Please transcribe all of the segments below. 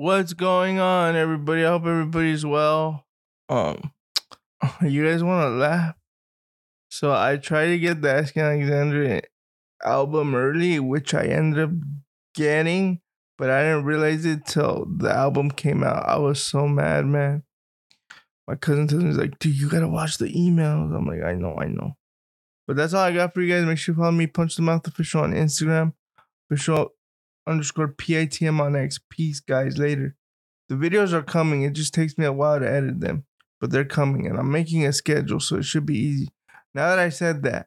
What's going on, everybody? I hope everybody's well. Um, you guys want to laugh? So I tried to get the Asking Alexandria album early, which I ended up getting, but I didn't realize it till the album came out. I was so mad, man. My cousin tells me, like, dude, you gotta watch the emails. I'm like, I know, I know. But that's all I got for you guys. Make sure you follow me, Punch the Mouth Official on Instagram. Official underscore PITM on X. Peace, guys. Later. The videos are coming. It just takes me a while to edit them, but they're coming and I'm making a schedule, so it should be easy. Now that I said that,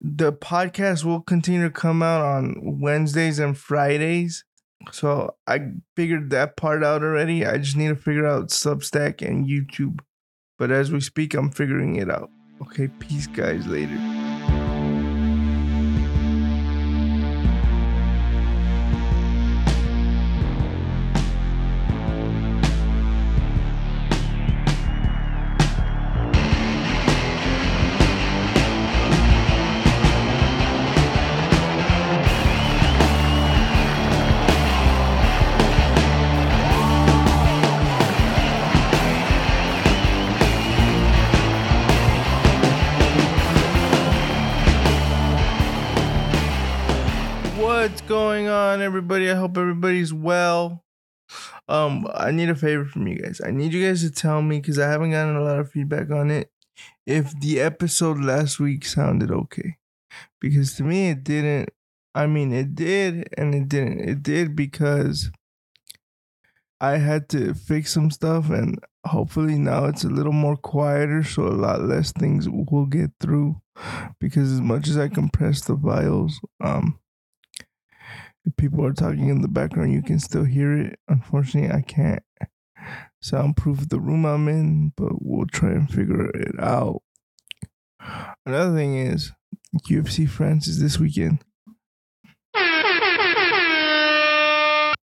the podcast will continue to come out on Wednesdays and Fridays. So I figured that part out already. I just need to figure out Substack and YouTube. But as we speak, I'm figuring it out. Okay, peace, guys. Later. I hope everybody's well. Um, I need a favor from you guys. I need you guys to tell me because I haven't gotten a lot of feedback on it. If the episode last week sounded okay, because to me it didn't. I mean, it did and it didn't. It did because I had to fix some stuff, and hopefully now it's a little more quieter, so a lot less things will get through. Because as much as I compress the files, um, if people are talking in the background, you can still hear it. Unfortunately, I can't soundproof the room I'm in, but we'll try and figure it out. Another thing is UFC France is this weekend.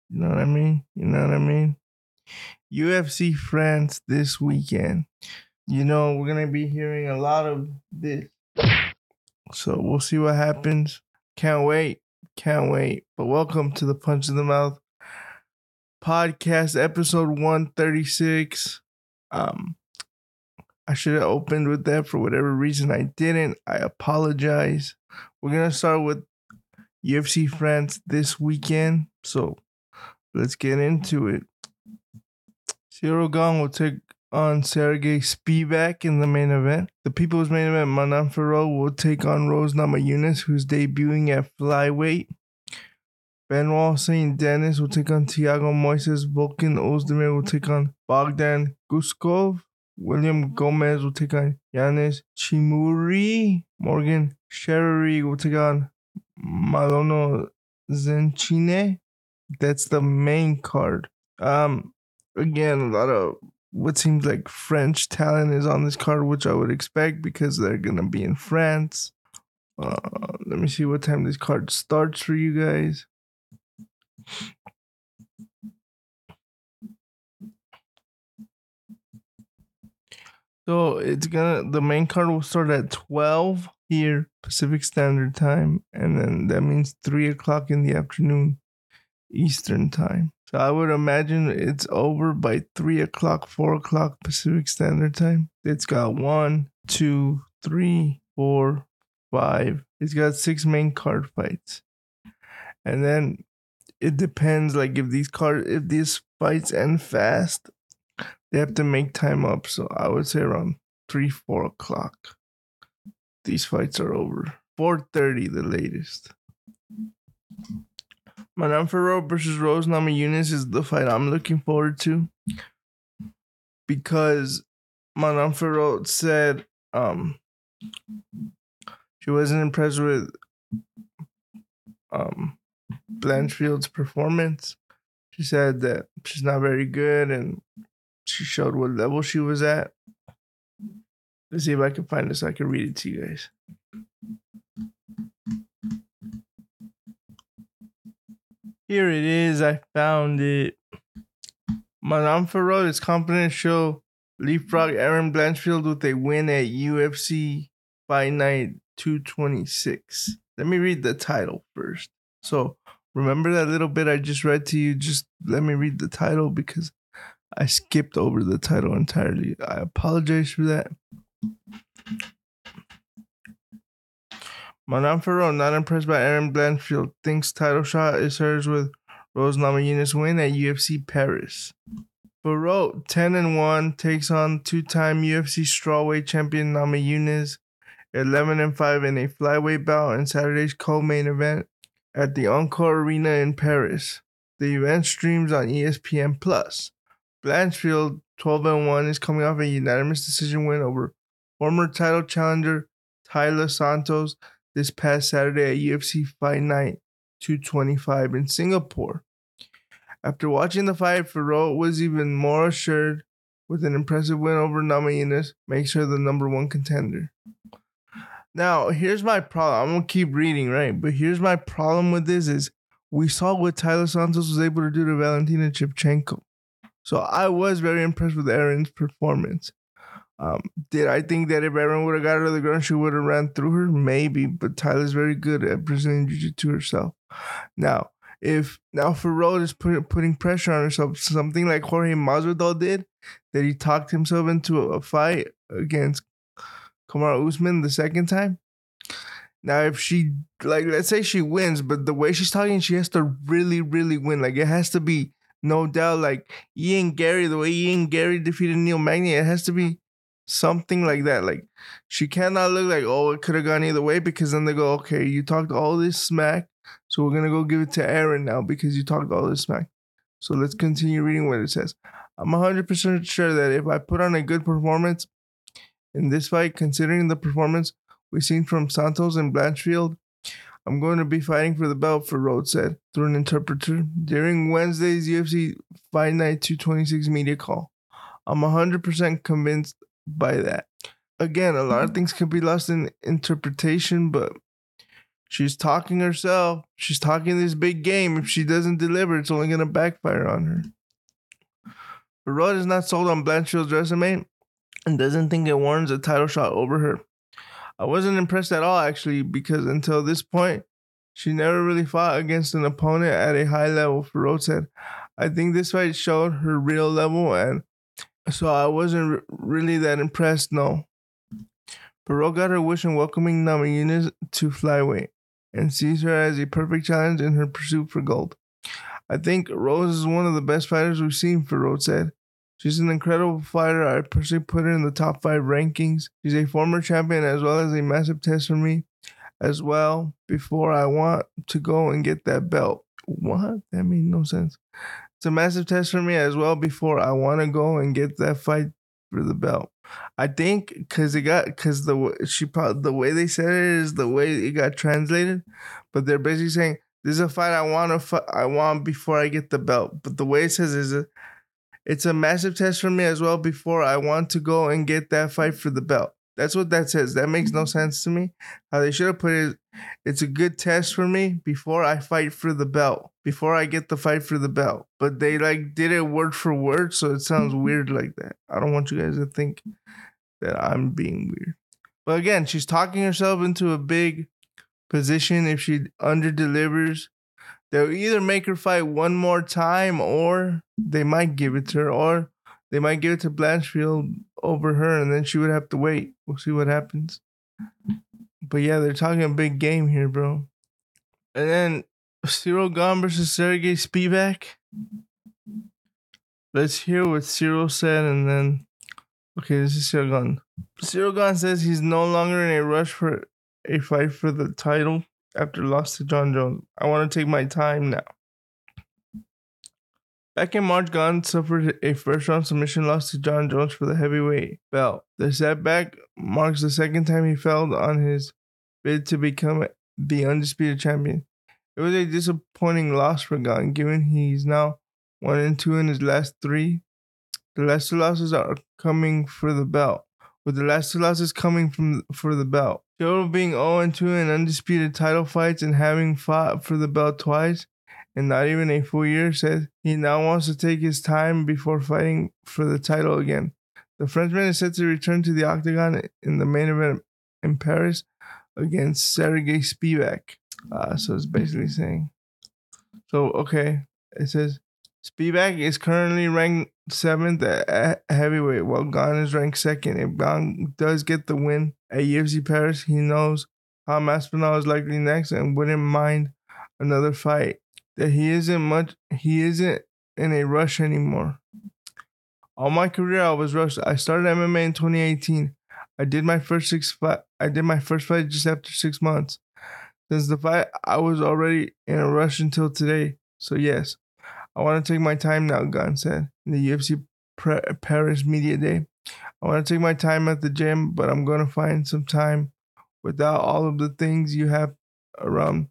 You know what I mean? You know what I mean? UFC France this weekend. You know, we're going to be hearing a lot of this. So we'll see what happens. Can't wait. Can't wait. But welcome to the Punch in the Mouth podcast, episode 136. Um, I should have opened with that for whatever reason I didn't. I apologize. We're gonna start with UFC France this weekend. So let's get into it. Ciryl Gane will take on Sergey Spivak in the main event. The people's main event, Manon Fiorot will take on Rose Namajunas, who's debuting at flyweight. Benoit Saint Denis will take on Thiago Moises. Volkan Ozdemir will take on Bogdan Guskov. William Gomis will take on Yanis Ghemmouri. Morgan Charrière will take on Manolo Zecchini. That's the main card. Um, again, a lot of what seems like French talent is on this card, which I would expect because they're gonna be in France. Uh, let me see what time this card starts for you guys. So it's gonna the main card will start at twelve here Pacific Standard Time, and then that means three o'clock in the afternoon Eastern Time. So I would imagine it's over by three o'clock, four o'clock Pacific Standard Time. It's got one, two, three, four, five. It's got six main card fights, and then it depends. Like if these card, if these fights end fast, they have to make time up. So I would say around three, four o'clock. These fights are over. Four thirty, the latest. Manon Fiorot versus Rose Namajunas is the fight I'm looking forward to because Manon Fiorot said um she wasn't impressed with um Blanchfield's performance. She said that she's not very good and she showed what level she was at. Let's see if I can find this I can read it to you guys. Here it is. I found it. Manon Fiorot is confident show leapfrog Erin Blanchfield with a win at UFC Fight Night 226. Let me read the title first. So, Remember that little bit I just read to you? Just let me read the title because I skipped over the title entirely. I apologize for that. Manon Fiorot, not impressed by Erin Blanchfield, thinks title shot is hers with Rose Namajunas win at UFC Paris. Fiorot, 10 and 1, takes on two time UFC strawweight champion Namajunas, 11 and 5 in a flyweight bout in Saturday's co main event at the Accor Arena in Paris. The event streams on ESPN Plus. Blanchfield, 12 and 1, is coming off a unanimous decision win over former title challenger Taila Santos this past Saturday at UFC Fight Night 225 in Singapore. After watching the fight, Fiorot was even more assured with an impressive win over Namajunas, makes her the number one contender. Now, here's my problem. I'm gonna keep reading, right? But here's my problem with this is we saw what Taila Santos was able to do to Valentina Shevchenko. So I was very impressed with Erin's performance. Um, did I think that if Erin would have got her to the ground, she would have ran through her? Maybe, but Taila's very good at presenting Jiu Jitsu herself. Now, if now Fiorot is put, putting pressure on herself, something like Jorge Masvidal did, that he talked himself into a fight against Kamaru Usman the second time. Now, if she like, let's say she wins, but the way she's talking, she has to really, really win. Like it has to be no doubt. Like Ian Garry, the way Ian Garry defeated Neil Magny, it has to be something like that. Like she cannot look like oh it could have gone either way because then they go okay you talked all this smack, so we're gonna go give it to Erin now because you talked all this smack. So let's continue reading what it says. I'm 100% sure that if I put on a good performance in this fight, considering the performance we've seen from Santos and Blanchfield, I'm going to be fighting for the belt, Fiorot said through an interpreter during Wednesday's UFC Fight Night 226 media call. I'm 100% convinced by that. Again, a lot of mm-hmm. things can be lost in interpretation, but she's talking herself. She's talking this big game. If she doesn't deliver, it's only going to backfire on her. Rod is not sold on Blanchfield's resume and doesn't think it warrants a title shot over her. I wasn't impressed at all, actually, because until this point, she never really fought against an opponent at a high level. Fiorot said, I think this fight showed her real level and so I wasn't really that impressed, no. Fiorot got her wish in welcoming Namajunas to flyweight and sees her as a perfect challenge in her pursuit for gold. I think Rose is one of the best fighters we've seen, Fiorot said. She's an incredible fighter. I personally put her in the top five rankings. She's a former champion as well as a massive test for me as well before I want to go and get that belt. What? That made no sense it's a massive test for me as well before I want to go and get that fight for the belt. I think because it got because the she probably the way they said it is the way it got translated, but they're basically saying this is a fight I want to fight I want before I get the belt. But the way it says is it's a massive test for me as well before I want to go and get that fight for the belt. That's what that says. That makes no sense to me. How they should have put it. It's a good test for me before I fight for the belt. Before I get the fight for the belt. But they like did it word for word, so it sounds mm-hmm. weird like that. I don't want you guys to think that I'm being weird. But again, she's talking herself into a big position if she under delivers. They'll either make her fight one more time or they might give it to her or they might give it to Blanchfield over her, and then she would have to wait. We'll see what happens. But yeah, they're talking a big game here, bro. And then Cyril Gane versus Sergey Spivak. Let's hear what Cyril said, and then okay, this is Cyril Gane. Cyril Gane says he's no longer in a rush for a fight for the title after loss to Jon Jones. I want to take my time now. Back in March, Gane suffered a first round submission loss to Jon Jones for the heavyweight belt. The setback marks the second time he failed on his bid to become the undisputed champion. It was a disappointing loss for Gane, given he's now one and two in his last three. The last two losses are coming for the belt, with the last two losses coming from for the belt. Joe being 0 and 2 in undisputed title fights and having fought for the belt twice, in not even a full year, said he now wants to take his time before fighting for the title again. The Frenchman is set to return to the octagon in the main event in Paris against Sergey Spivak. Uh, so it's basically saying So okay, it says Spivak is currently ranked seventh at heavyweight, while Gane is ranked second. If Gane does get the win at UFC Paris, he knows Tom Aspinall is likely next and wouldn't mind another fight. That he isn't much. He isn't in a rush anymore. All my career, I was rushed. I started MMA in 2018. I did my first six fight. I did my first fight just after six months. Since the fight, I was already in a rush until today. So yes, I want to take my time now. Gane said in the UFC Paris Media Day. I want to take my time at the gym, but I'm going to find some time without all of the things you have around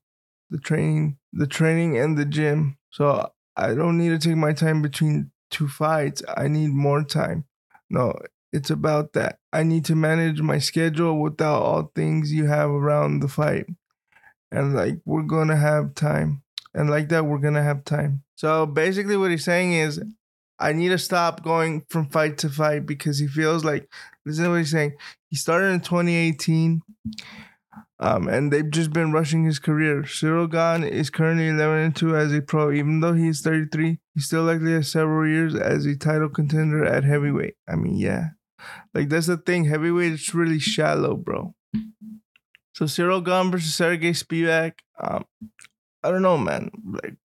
the training, the training and the gym. So I don't need to take my time between two fights. I need more time. No, it's about that. I need to manage my schedule without all things you have around the fight. And like we're gonna have time. And like that, we're gonna have time. So basically what he's saying is I need to stop going from fight to fight because he feels like listen to what he's saying. He started in 2018 um, and they've just been rushing his career. Ciryl Gane is currently 11 and 2 as a pro. Even though he's 33, he still likely has several years as a title contender at heavyweight. I mean, yeah. Like, that's the thing. Heavyweight is really shallow, bro. So, Ciryl Gane versus Sergey Spivak. Um, I don't know, man. Like,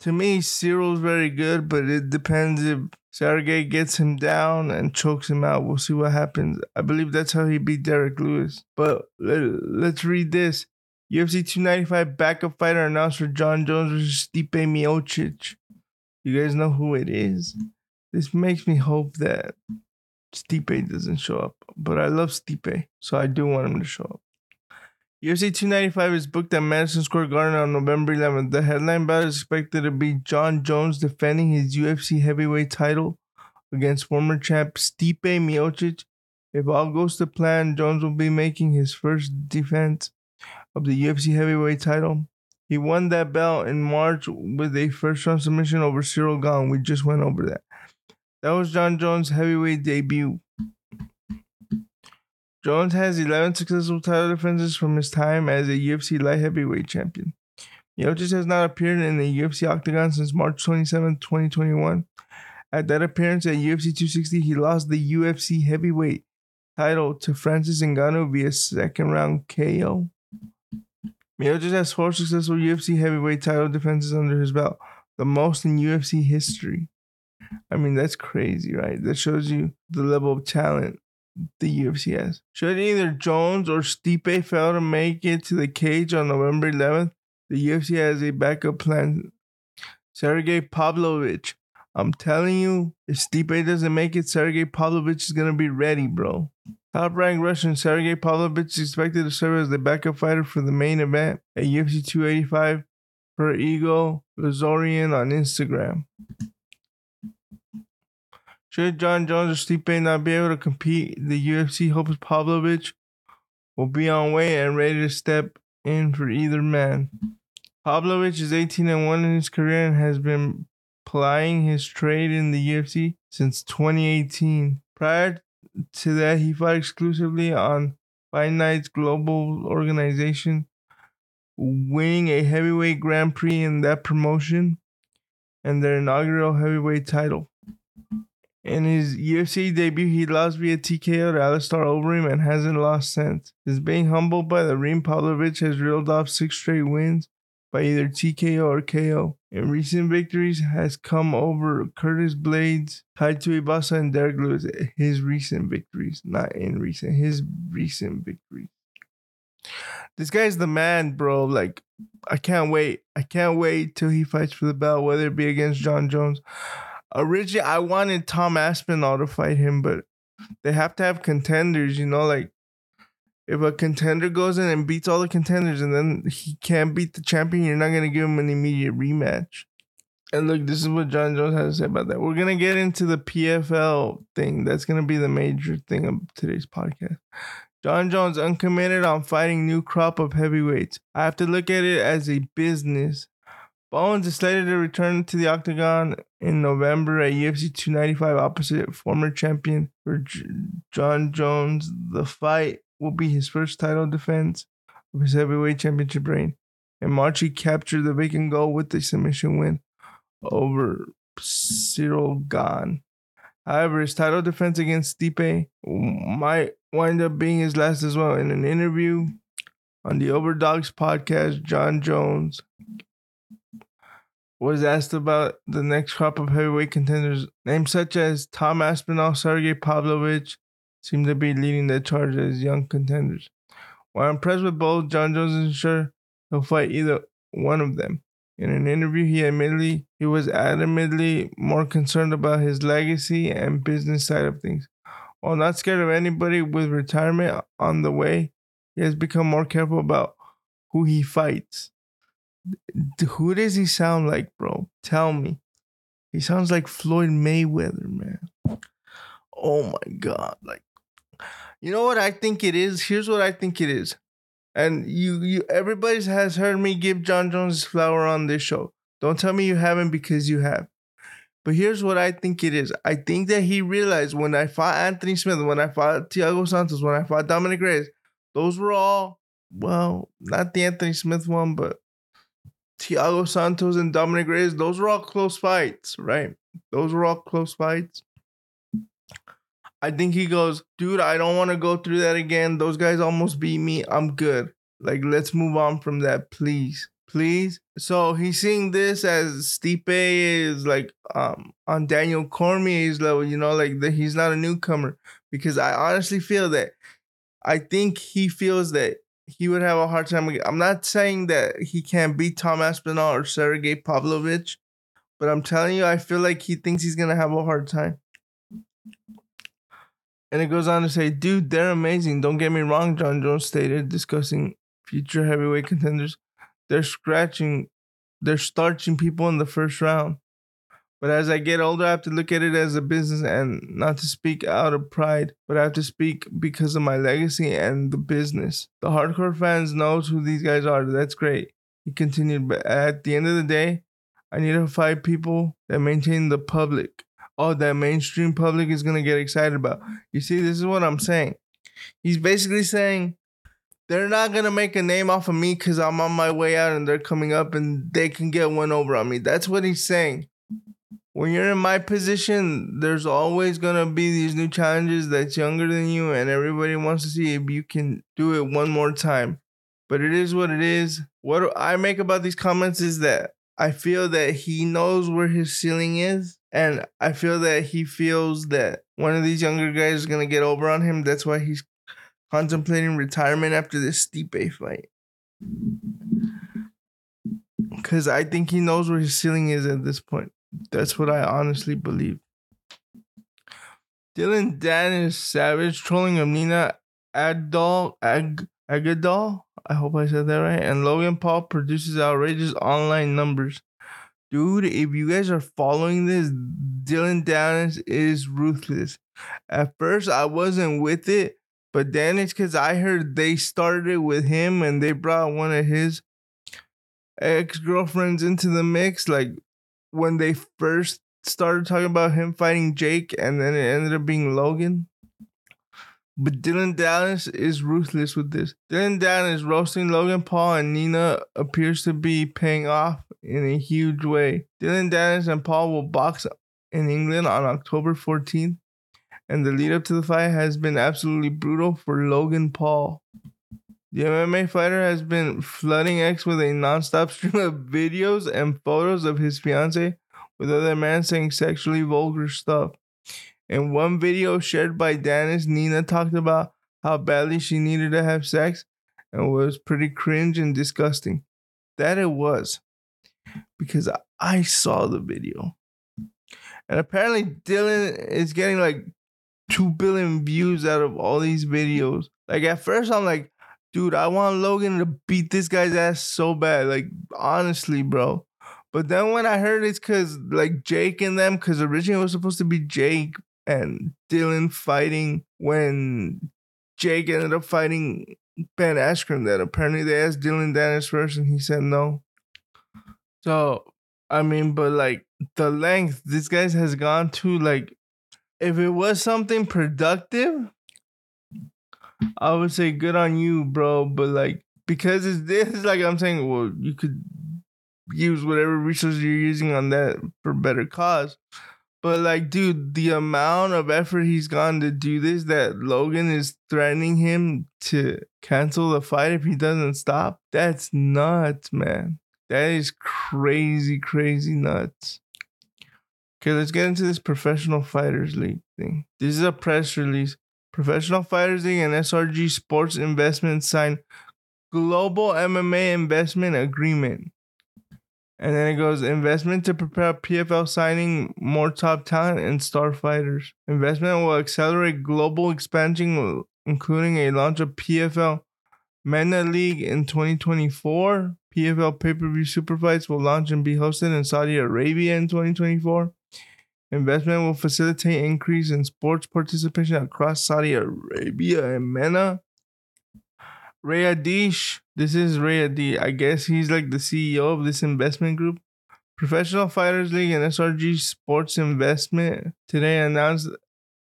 to me, Cyril's very good, but it depends if Sergey gets him down and chokes him out. We'll see what happens. I believe that's how he beat Derrick Lewis. But let, us read this. UFC 295 backup fighter announced for Jon Jones versus Stipe Miocic. You guys know who it is? This makes me hope that Stipe doesn't show up. But I love Stipe, so I do want him to show up. UFC 295 is booked at Madison Square Garden on November 11th. The headline bout is expected to be Jon Jones defending his UFC heavyweight title against former champ Stipe Miocic. If all goes to plan, Jones will be making his first defense of the UFC heavyweight title. He won that belt in March with a first round submission over Cyril Gane. We just went over that. That was Jon Jones' heavyweight debut. Jones has 11 successful title defenses from his time as a UFC light heavyweight champion. Miocic has not appeared in the UFC octagon since March 27, 2021. At that appearance at UFC 260, he lost the UFC heavyweight title to Francis Ngannou via second round KO. Miocic has four successful UFC heavyweight title defenses under his belt, the most in UFC history. I mean, that's crazy, right? That shows you the level of talent the UFC has. Should either Jones or Stipe fail to make it to the cage on November 11th, the UFC has a backup plan. Sergey Pavlovich. I'm telling you, if Stipe doesn't make it, Sergey Pavlovich is gonna be ready, bro. Top ranked Russian Sergey Pavlovich is expected to serve as the backup fighter for the main event at UFC 285 per Igor Lazorin on Instagram. Should Jon Jones or Stipe not be able to compete, the UFC hopes Pavlovich will be on way and ready to step in for either man. Pavlovich is 18 and 1 in his career and has been plying his trade in the UFC since 2018. Prior to that, he fought exclusively on Fight Night's global organization, winning a heavyweight Grand Prix in that promotion and their inaugural heavyweight title. In his UFC debut, he lost via TKO to Alistair Overeem and hasn't lost since. He's being humbled by the ring, Pavlovich has reeled off six straight wins by either TKO or KO. In recent victories, has come over Curtis Blaydes, Tai Tuivasa, and Derrick Lewis. His recent victories, not in recent, his recent victories. This guy's the man, bro. Like, I can't wait. I can't wait till he fights for the belt, whether it be against Jon Jones originally I wanted Tom Aspinall to fight him, but they have to have contenders, you know, like if a contender goes in and beats all the contenders and then he can't beat the champion, you're not gonna give him an immediate rematch. And look, this is what Jon Jones has to say about that. We're gonna get into the PFL thing. That's gonna be the major thing of today's podcast. Jon Jones uncommitted on fighting new crop of heavyweights. I have to look at it as a business. Bones is slated to return to the octagon in November at UFC 295 opposite former champion for J- Jon Jones. The fight will be his first title defense of his heavyweight championship reign. In March, he captured the vacant goal with the submission win over Cyril Gane. However, his title defense against Stipe might wind up being his last as well. In an interview on the Overdogs podcast, Jon Jones was asked about the next crop of heavyweight contenders. Names such as Tom Aspinall, Sergey Pavlovich seem to be leading the charge as young contenders. While impressed with both, Jon Jones isn't sure he'll fight either one of them. In an interview, he admitted he was adamantly more concerned about his legacy and business side of things. While not scared of anybody with retirement on the way, he has become more careful about who he fights. Who does he sound like, bro? Tell me. He sounds like Floyd Mayweather, man. Oh my god. Like you know what I think it is? Here's what I think it is. And you, you, everybody has heard me give Jon Jones flower on this show. Don't tell me you haven't because you have. But here's what I think it is. I think that he realized when I fought Anthony Smith, when I fought Thiago Santos, when I fought Dominick Reyes, those were all, well, not the Anthony Smith one, but Thiago Santos and Dominick Reyes, those were all close fights, right? Those were all close fights. I think he goes, dude, I don't want to go through that again. Those guys almost beat me. I'm good. Like, let's move on from that, please. Please. So he's seeing this as Stipe is like um on Daniel Cormier's level, you know, like that he's not a newcomer. Because I honestly feel that I think he feels that he would have a hard time. I'm not saying that he can't beat Tom Aspinall or Sergey Pavlovich, but I'm telling you, I feel like he thinks he's gonna have a hard time. And it goes on to say, dude, they're amazing. Don't get me wrong, Jon Jones stated, discussing future heavyweight contenders. They're scratching, they're starching people in the first round. But as I get older, I have to look at it as a business and not to speak out of pride, but I have to speak because of my legacy and the business. The hardcore fans knows who these guys are. That's great. He continued, but at the end of the day, I need to fight people that maintain the public oh, that mainstream public is gonna get excited about. You see, this is what I'm saying. He's basically saying they're not gonna make a name off of me because I'm on my way out and they're coming up and they can get one over on me. That's what he's saying. When you're in my position, there's always gonna be these new challenges that's younger than you, and everybody wants to see if you can do it one more time. But it is what it is. What I make about these comments is that I feel that he knows where his ceiling is and I feel that he feels that one of these younger guys is gonna get over on him. That's why he's contemplating retirement after this Stipe fight. Cause I think he knows where his ceiling is at this point. That's what I honestly believe. Dillon Danis Savage trolling of Nina Agdal Ag Agadal. I hope I said that right. And Logan Paul produces outrageous online numbers dude, if you guys are following this, Dillon Danis is ruthless. At first, I wasn't with it, but then it's because I heard they started with him and they brought one of his ex girlfriends into the mix. Like when they first started talking about him fighting Jake, and then it ended up being Logan. But Dillon Danis is ruthless with this. Dillon Danis roasting Logan Paul and Nina appears to be paying off in a huge way. Dillon Danis and Paul will box in England on October 14th, and the lead up to the fight has been absolutely brutal for Logan Paul. The MMA fighter has been flooding X with a nonstop stream of videos and photos of his fiance with other men saying sexually vulgar stuff. In one video shared by Danis, Nina talked about how badly she needed to have sex and was pretty cringe and disgusting. That it was. Because I saw the video. And apparently Dillon is getting like 2 billion views out of all these videos. Like at first I'm like, dude, I want Logan to beat this guy's ass so bad. Like honestly, bro. But then when I heard it's cause like Jake and them, cause originally it was supposed to be Jake and Dillon fighting when Jake ended up fighting Ben Askren. That apparently they asked Dillon Danis first, and he said no. So I mean, but like the length this guys has gone to, like if it was something productive, I would say good on you, bro. But like because it's this, like I'm saying, well, you could use whatever resources you're using on that for better cause. But like, dude, the amount of effort he's gone to do this that Logan is threatening him to cancel the fight if he doesn't stop, that's nuts, man. That is crazy, crazy nuts. Okay, let's get into this professional fighters league thing. This is a press release. Professional Fighters and SRG Sports Investment signed global MMA investment agreement. And then it goes investment to prepare PFL signing more top talent and star fighters. Investment will accelerate global expansion, including a launch of PFL MENA League in 2024. PFL pay per view super fights will launch and be hosted in Saudi Arabia in 2024. Investment will facilitate increase in sports participation across Saudi Arabia and MENA. Ray Adish, this is Ray Adish. I guess he's like the CEO of this investment group. Professional Fighters League and SRG Sports Investment today announced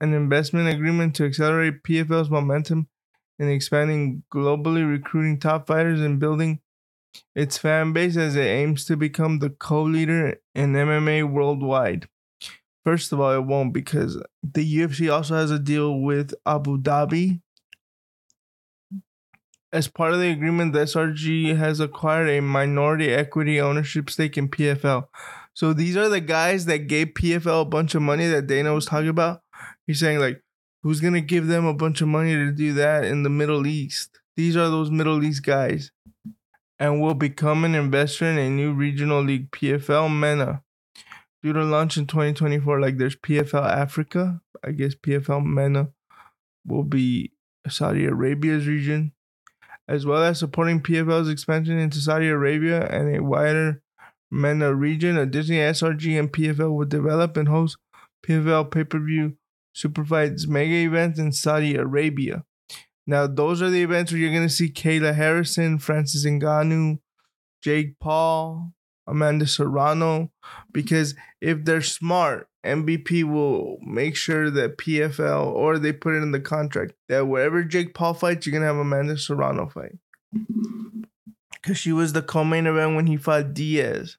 an investment agreement to accelerate PFL's momentum in expanding globally, recruiting top fighters and building its fan base as it aims to become the co-leader in MMA worldwide. First of all, it won't because the UFC also has a deal with Abu Dhabi. As part of the agreement, the SRG has acquired a minority equity ownership stake in PFL. So these are the guys that gave PFL a bunch of money that Dana was talking about. He's saying, like, who's going to give them a bunch of money to do that in the Middle East? These are those Middle East guys. And will become an investor in a new regional league, PFL MENA due to launch in 2024. Like there's PFL Africa. I guess PFL MENA will be Saudi Arabia's region, as well as supporting PFL's expansion into Saudi Arabia and a wider MENA region. Additionally, SRG and PFL will develop and host PFL pay per view super fights mega events in Saudi Arabia. Now, those are the events where you're going to see Kayla Harrison, Francis Ngannou, Jake Paul, Amanda Serrano because if they're smart, MVP will make sure that PFL or they put it in the contract that wherever Jake Paul fights, you're gonna have Amanda Serrano fight. Cause she was the co-main event when he fought Diaz.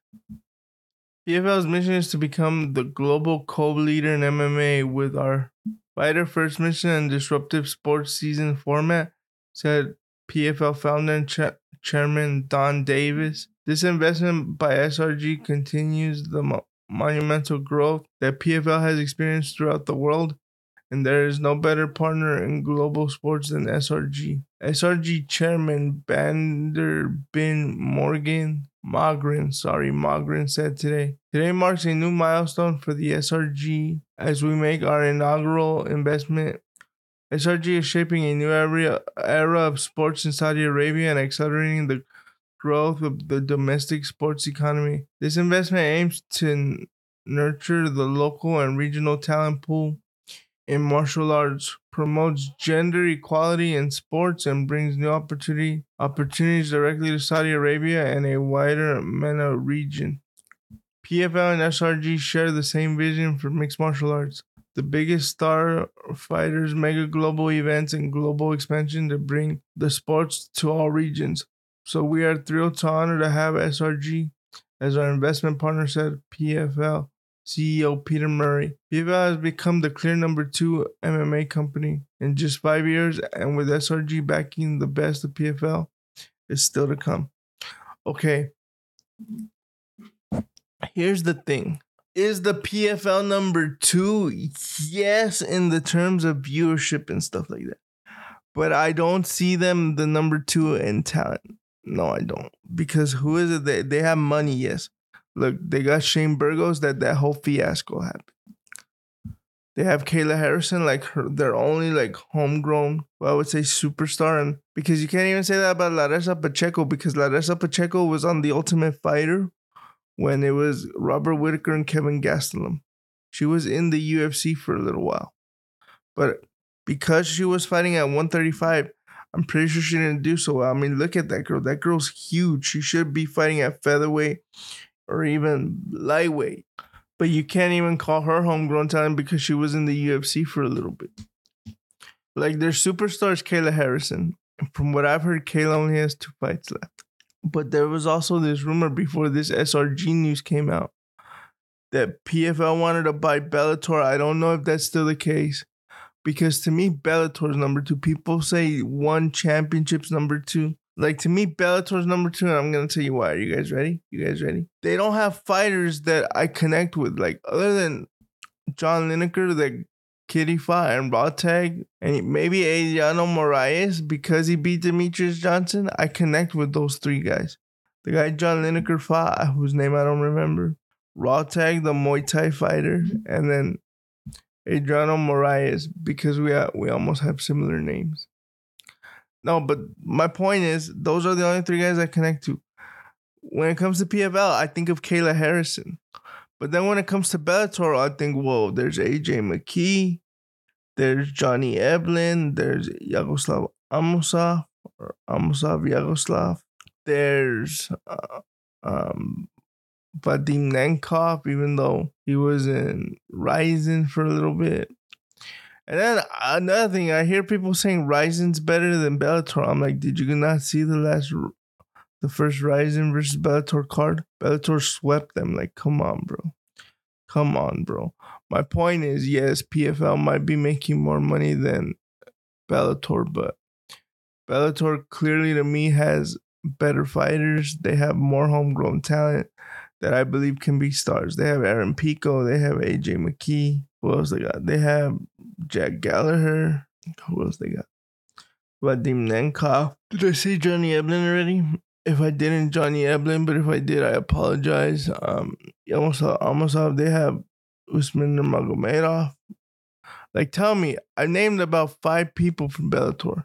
PFL's mission is to become the global co-leader in MMA with our fighter first mission and disruptive sports season format, said PFL founder and cha- chairman Donn Davis. This investment by SRG continues the mo- monumental growth that PFL has experienced throughout the world, and there is no better partner in global sports than SRG. SRG chairman Bander Bin Morgan Mogren, sorry, Mogren said today. Today marks a new milestone for the SRG as we make our inaugural investment. SRG is shaping a new era of sports in Saudi Arabia and accelerating the growth of the domestic sports economy. This investment aims to nurture the local and regional talent pool in martial arts, promotes gender equality in sports, and brings new opportunity opportunities directly to Saudi Arabia and a wider MENA region. PFL and SRG share the same vision for mixed martial arts. The biggest star fighters, mega global events, and global expansion to bring the sports to all regions. So we are thrilled to honor to have SRG as our investment partner, said PFL CEO Peter Murray. PFL has become the clear number two MMA company in just five years, and with SRG backing the best of PFL, is still to come. Okay. Here's the thing. Is the PFL number two? Yes, in the terms of viewership and stuff like that. But I don't see them the number two in talent. No, I don't. Because who is it? They they have money, yes. Look, they got Shane Burgos that that whole fiasco happened. They have Kayla Harrison, like her, their only like homegrown, well, I would say superstar, and because you can't even say that about Larissa Pacheco because Larissa Pacheco was on the Ultimate Fighter when it was Robert Whitaker and Kelvin Gastelum. She was in the UFC for a little while, but because she was fighting at 135, I'm pretty sure she didn't do so well. I mean, look at that girl. That girl's huge. She should be fighting at featherweight or even lightweight. But you can't even call her homegrown talent because she was in the UFC for a little bit. Like their superstars, Kayla Harrison. from what I've heard, Kayla only has two fights left. But there was also this rumor before this SRG news came out that PFL wanted to buy Bellator. I don't know if that's still the case because to me, Bellator's number two. People say one championship's number two. Like to me, Bellator's number two, and I'm gonna tell you why. Are you guys ready? You guys ready? They don't have fighters that I connect with. Like other than John Lineker, that Kitty fought and Rodtang, and maybe Adriano Moraes because he beat Demetrious Johnson. I connect with those three guys. The guy John Lineker fought, whose name I don't remember. Rodtang, the Muay Thai fighter, and then Adriano Moraes because we have, we almost have similar names. No, but my point is, those are the only three guys I connect to. When it comes to PFL, I think of Kayla Harrison. But then when it comes to Bellator, I think, whoa, there's AJ McKee, there's Johnny Eblen, there's Yagoslav Amosov, or Amosov Yagoslav, there's uh, um, Vadim Nemkov, even though he was in Rizin for a little bit. And then another thing, I hear people saying Rizin's better than Bellator. I'm like, did you not see the last, the first Rizin versus Bellator card? Bellator swept them. Like, come on, bro. Come on, bro. My point is, yes, PFL might be making more money than Bellator, but Bellator clearly to me has better fighters. They have more homegrown talent that I believe can be stars. They have Aaron Pico. They have AJ McKee. Who else they got? They have Jack Gallagher. Who else they got? Vadim Nemkov. Did I say Johnny Eblen already? If I didn't, Johnny Eblen, but if I did, I apologize. Um, almost, almost have they have Usman Nurmagomedov. Like, tell me, I named about five people from Bellator.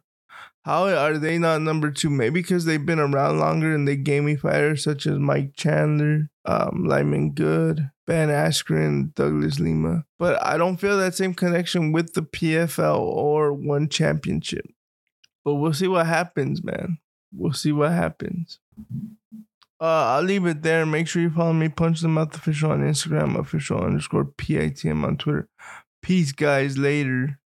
How are they not number two? Maybe because they've been around longer and they fighters such as Mike Chandler, um, Lyman Good, Ben Askren, Douglas Lima. But I don't feel that same connection with the PFL or one championship. But we'll see what happens, man. We'll see what happens. Uh, I'll leave it there. Make sure you follow me, Punch the Mouth Official on Instagram, official underscore PITM on Twitter. Peace, guys. Later.